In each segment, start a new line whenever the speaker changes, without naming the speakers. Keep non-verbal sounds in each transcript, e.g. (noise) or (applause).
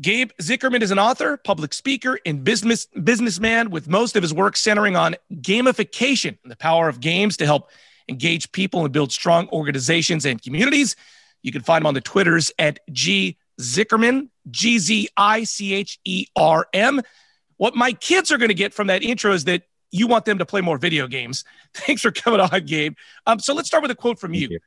Gabe Zichermann is an author, public speaker, and business businessman with most of his work centering on gamification and the power of games to help engage people and build strong organizations and communities. You can find him on the Twitters at G Zichermann, G Z I C H E R M. What my kids are going to get from that intro is that you want them to play more video games. (laughs) Thanks for coming on, Gabe. Um, so let's start with a quote from you. you.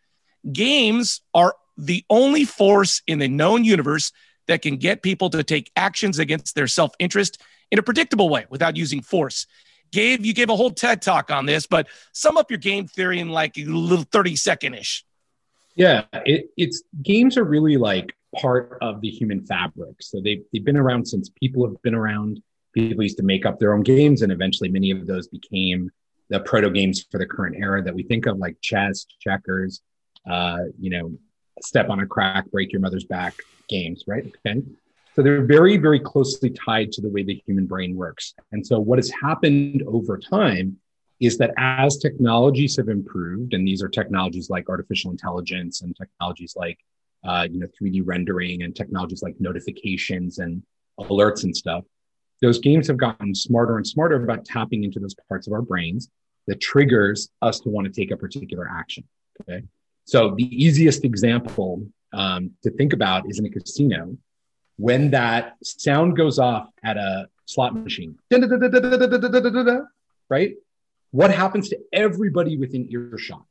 Games are the only force in the known universe that can get people to take actions against their self interest in a predictable way without using force. Gabe, you gave a whole TED talk on this, but sum up your game theory in like a little 30 second ish.
Yeah, it, it's games are really like part of the human fabric. So they, they've been around since people have been around. People used to make up their own games, and eventually many of those became the proto games for the current era that we think of, like chess, checkers, uh, you know, step on a crack, break your mother's back games, right? Okay. So they're very, very closely tied to the way the human brain works. And so what has happened over time is that as technologies have improved, and these are technologies like artificial intelligence and technologies like uh, you know 3D rendering and technologies like notifications and alerts and stuff, those games have gotten smarter and smarter about tapping into those parts of our brains that triggers us to want to take a particular action. Okay. So the easiest example um, to think about is in a casino when that sound goes off at a slot machine, right? What happens to everybody within earshot?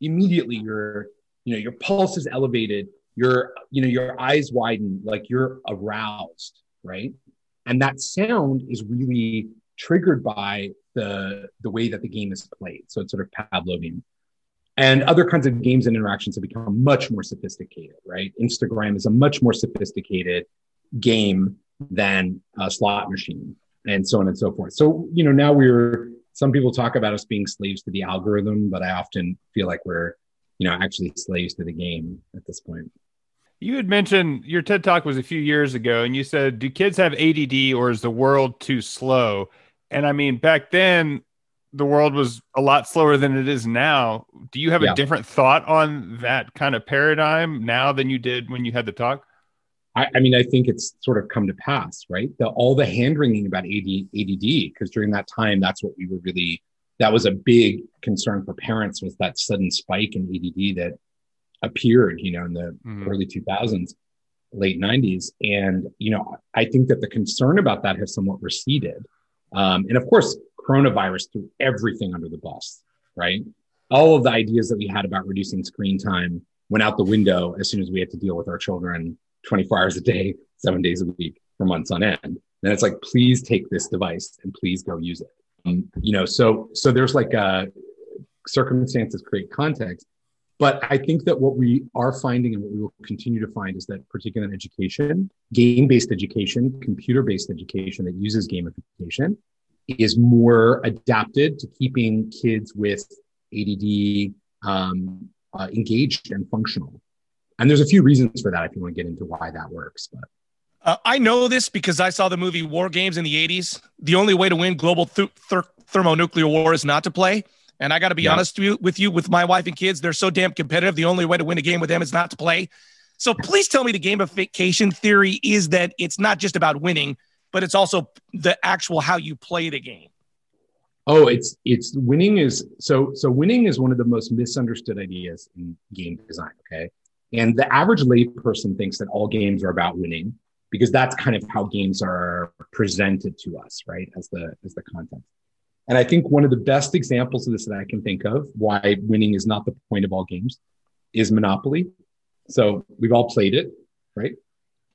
Immediately, your you know your pulse is elevated, your you know your eyes widen, like you're aroused, right? And that sound is really triggered by the the way that the game is played. So it's sort of Pavlovian. And other kinds of games and interactions have become much more sophisticated, right? Instagram is a much more sophisticated game than a slot machine and so on and so forth. So, you know, now we're, some people talk about us being slaves to the algorithm, but I often feel like we're, you know, actually slaves to the game at this point.
You had mentioned your TED talk was a few years ago, and you said, Do kids have ADD or is the world too slow? And I mean, back then, the world was a lot slower than it is now. Do you have yeah. a different thought on that kind of paradigm now than you did when you had the talk?
I, I mean, I think it's sort of come to pass, right? The, all the hand wringing about AD, ADD, because during that time, that's what we were really, that was a big concern for parents was that sudden spike in ADD that appeared, you know, in the mm-hmm. early 2000s, late 90s. And, you know, I think that the concern about that has somewhat receded. Um, and of course, coronavirus threw everything under the bus, right? All of the ideas that we had about reducing screen time went out the window as soon as we had to deal with our children 24 hours a day, seven days a week for months on end. And it's like, please take this device and please go use it. Um, you know, so so there's like a uh, circumstances create context. But I think that what we are finding and what we will continue to find is that, particularly in education, game based education, computer based education that uses gamification is more adapted to keeping kids with ADD um, uh, engaged and functional. And there's a few reasons for that if you want to get into why that works. But
uh, I know this because I saw the movie War Games in the 80s. The only way to win global th- th- thermonuclear war is not to play. And I got to be yeah. honest with you, with my wife and kids, they're so damn competitive. The only way to win a game with them is not to play. So please tell me the gamification theory is that it's not just about winning, but it's also the actual how you play the game.
Oh, it's it's winning is so so winning is one of the most misunderstood ideas in game design. Okay, and the average layperson thinks that all games are about winning because that's kind of how games are presented to us, right? As the as the content. And I think one of the best examples of this that I can think of why winning is not the point of all games is Monopoly. So we've all played it, right?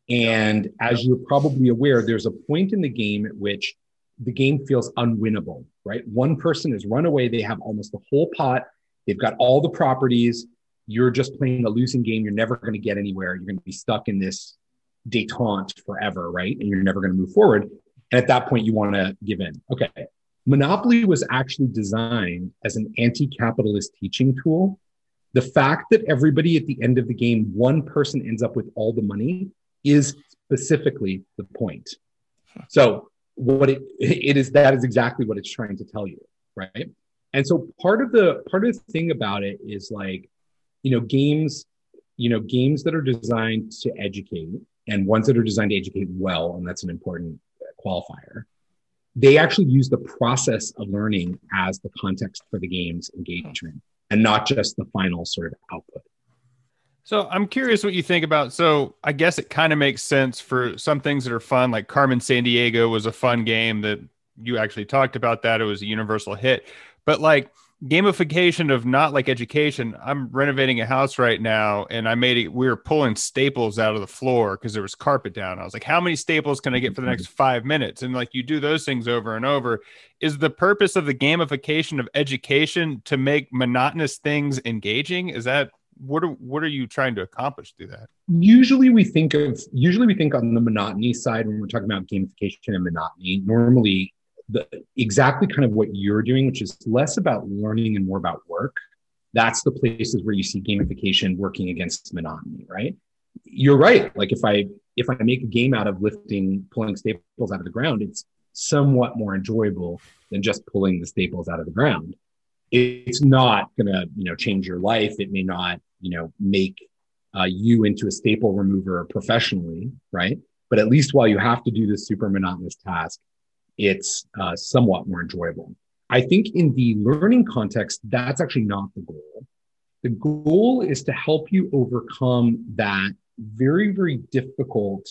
And as you're probably aware, there's a point in the game at which the game feels unwinnable, right? One person has run away, they have almost the whole pot, they've got all the properties. You're just playing a losing game. You're never going to get anywhere. You're going to be stuck in this detente forever, right? And you're never going to move forward. And at that point, you want to give in. Okay. Monopoly was actually designed as an anti capitalist teaching tool. The fact that everybody at the end of the game, one person ends up with all the money is specifically the point. So, what it, it is that is exactly what it's trying to tell you, right? And so part of the part of the thing about it is like, you know, games, you know, games that are designed to educate and ones that are designed to educate well, and that's an important qualifier they actually use the process of learning as the context for the game's engagement and not just the final sort of output.
So I'm curious what you think about. So I guess it kind of makes sense for some things that are fun, like Carmen Sandiego was a fun game that you actually talked about that. It was a universal hit. But like gamification of not like education. I'm renovating a house right now, and I made it. We were pulling staples out of the floor because there was carpet down. I was like, "How many staples can I get for the mm-hmm. next five minutes?" And like you do those things over and over. Is the purpose of the gamification of education to make monotonous things engaging? Is that what are what are you trying to accomplish through that?
Usually, we think of usually we think on the monotony side when we're talking about gamification and monotony. Normally, the exactly kind of what you're doing, which is less about learning and more about work. That's the places where you see gamification working against monotony, right? You're right. Like if I if I make a game out of lifting, pulling staples out of the ground, it's somewhat more enjoyable than just pulling the staples out of the ground. It's not gonna, you know, change your life. It may not, you know, make uh, you into a staple remover professionally, right? But at least while you have to do this super monotonous task, it's uh, somewhat more enjoyable. I think in the learning context, that's actually not the goal. The goal is to help you overcome that very, very difficult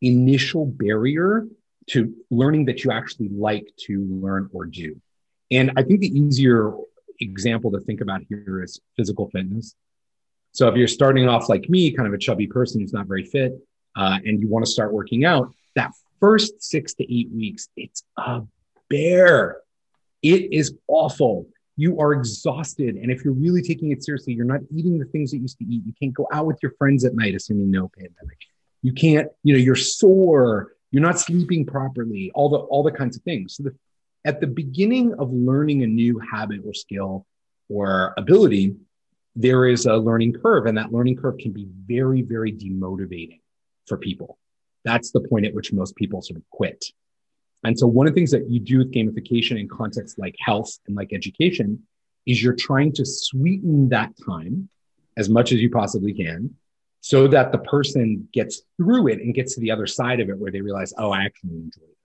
initial barrier to learning that you actually like to learn or do. And I think the easier example to think about here is physical fitness. So if you're starting off like me, kind of a chubby person who's not very fit, uh, and you want to start working out, that first six to eight weeks, it's a bear. It is awful. You are exhausted. And if you're really taking it seriously, you're not eating the things that you used to eat. You can't go out with your friends at night, assuming no pandemic. You can't, you know, you're sore. You're not sleeping properly, all the all the kinds of things. So the, at the beginning of learning a new habit or skill or ability, there is a learning curve, and that learning curve can be very, very demotivating for people. That's the point at which most people sort of quit. And so one of the things that you do with gamification in contexts like health and like education is you're trying to sweeten that time as much as you possibly can so that the person gets through it and gets to the other side of it where they realize, oh, I actually enjoy it.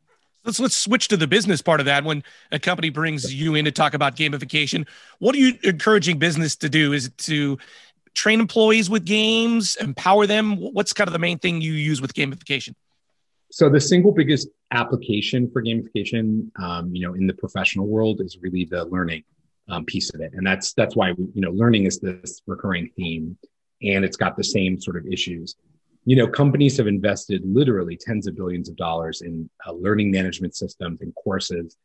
Let's let's switch to the business part of that. When a company brings you in to talk about gamification, what are you encouraging business to do? Is it to train employees with games, empower them? What's kind of the main thing you use with gamification?
So the single biggest application for gamification, um, you know, in the professional world is really the learning um, piece of it, and that's that's why we, you know learning is this recurring theme, and it's got the same sort of issues. You know, companies have invested literally tens of billions of dollars in uh, learning management systems and courses.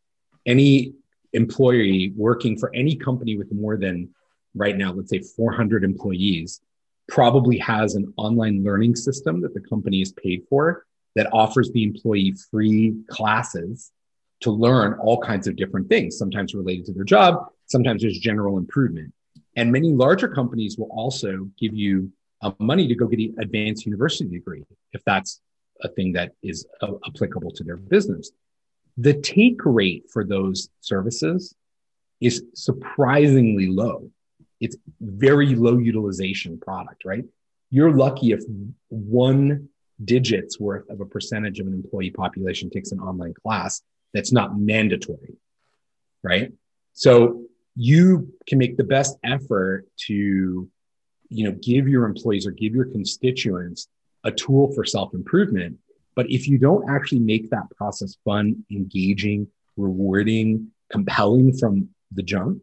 Any employee working for any company with more than right now, let's say 400 employees, probably has an online learning system that the company is paid for that offers the employee free classes to learn all kinds of different things, sometimes related to their job, sometimes there's general improvement. And many larger companies will also give you uh, money to go get an advanced university degree if that's a thing that is uh, applicable to their business. The take rate for those services is surprisingly low it's very low utilization product, right? You're lucky if one digits worth of a percentage of an employee population takes an online class that's not mandatory, right? So you can make the best effort to, you know, give your employees or give your constituents a tool for self-improvement. But if you don't actually make that process fun, engaging, rewarding, compelling from the jump,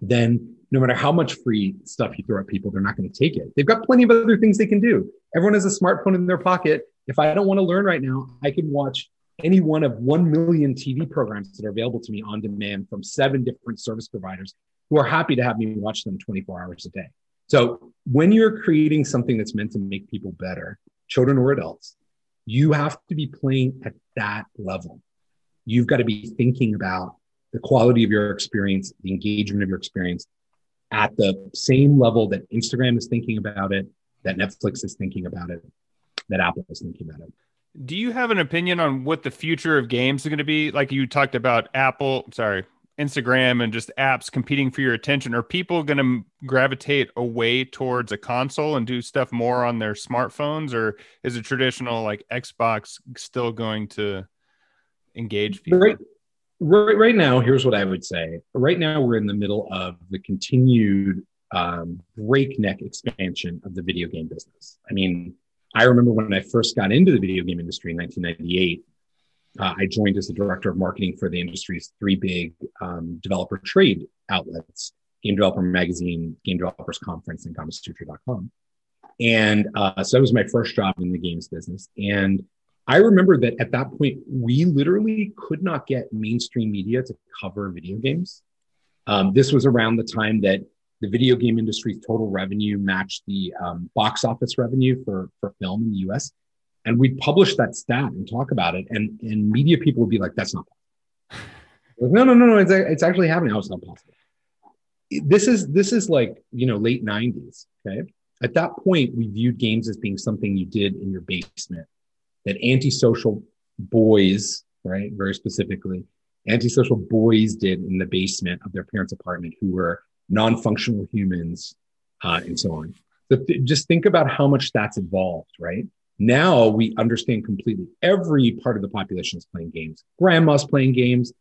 then no matter how much free stuff you throw at people, they're not going to take it. They've got plenty of other things they can do. Everyone has a smartphone in their pocket. If I don't want to learn right now, I can watch any one of 1 million TV programs that are available to me on demand from seven different service providers who are happy to have me watch them 24 hours a day. So when you're creating something that's meant to make people better, children or adults, you have to be playing at that level. you've got to be thinking about the quality of your experience, the engagement of your experience at the same level that Instagram is thinking about it, that Netflix is thinking about it, that Apple is thinking about it.
Do you have an opinion on what the future of games is going to be? Like you talked about Apple, sorry, Instagram and just apps competing for your attention. Are people going to gravitate away towards a console and do stuff more on their smartphones, or is a traditional like Xbox still going to engage people?
Right, right, right now, here's what I would say. Right now, we're in the middle of the continued um, breakneck expansion of the video game business. I mean, I remember when I first got into the video game industry in 1998. Uh, I joined as the director of marketing for the industry's three big um, developer trade outlets Game Developer Magazine, Game Developers Conference, and Gamasutra.com. And uh, so that was my first job in the games business. And I remember that at that point, we literally could not get mainstream media to cover video games. Um, this was around the time that the video game industry's total revenue matched the um, box office revenue for, for film in the US and we'd publish that stat and talk about it and and media people would be like that's not possible. Like, no no no no it's, it's actually happening. It's not possible. This is this is like you know late 90s okay? At that point we viewed games as being something you did in your basement that antisocial boys right very specifically antisocial boys did in the basement of their parents apartment who were non-functional humans uh, and so on so th- just think about how much that's evolved right now we understand completely every part of the population is playing games. Grandma's playing games,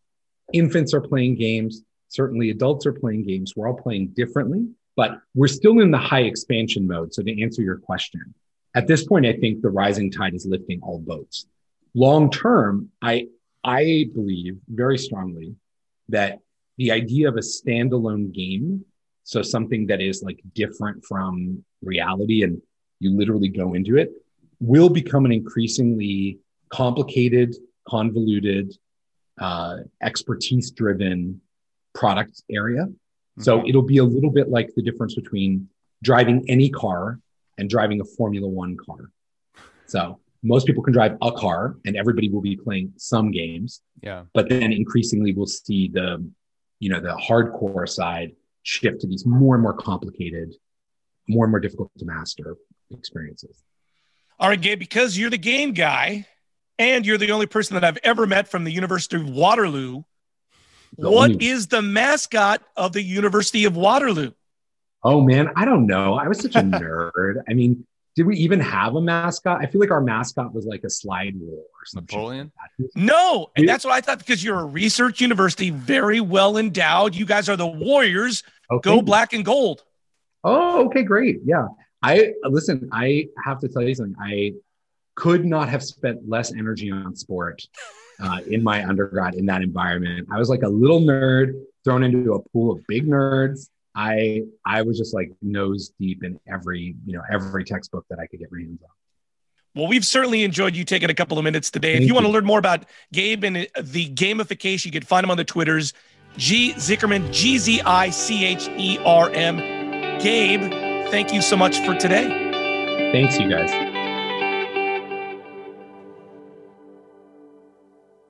infants are playing games, certainly adults are playing games. We're all playing differently, but we're still in the high expansion mode. So to answer your question, at this point, I think the rising tide is lifting all boats. Long term, I I believe very strongly that the idea of a standalone game, so something that is like different from reality and you literally go into it, will become an increasingly complicated, convoluted, uh, expertise driven product area. Mm-hmm. So it'll be a little bit like the difference between driving any car and driving a Formula One car. So most people can drive a car and everybody will be playing some games.
Yeah.
But then increasingly we'll see the, you know, the hardcore side shift to these more and more complicated, more and more difficult to master experiences.
All right, Gabe, because you're the game guy and you're the only person that I've ever met from the University of Waterloo, the what only... is the mascot of the University of Waterloo?
Oh, man, I don't know. I was such a nerd. I mean, did we even have a mascot? I feel like our mascot was like a slide rule or something.
Napoleon?
Like no. And that's what I thought because you're a research university, very well endowed. You guys are the Warriors. Okay. Go black and gold.
Oh, okay, great. Yeah. I listen, I have to tell you something. I could not have spent less energy on sport uh, in my undergrad in that environment. I was like a little nerd thrown into a pool of big nerds. I I was just like nose deep in every you know every textbook that I could get my hands on.
Well, we've certainly enjoyed you taking a couple of minutes today. Thank if you, you, want to learn more about Gabe and uh, the gamification, you can find him on the Twitters. G Zichermann, G Z I C H E R M. Gabe, thank you so much for today.
Thanks, you guys.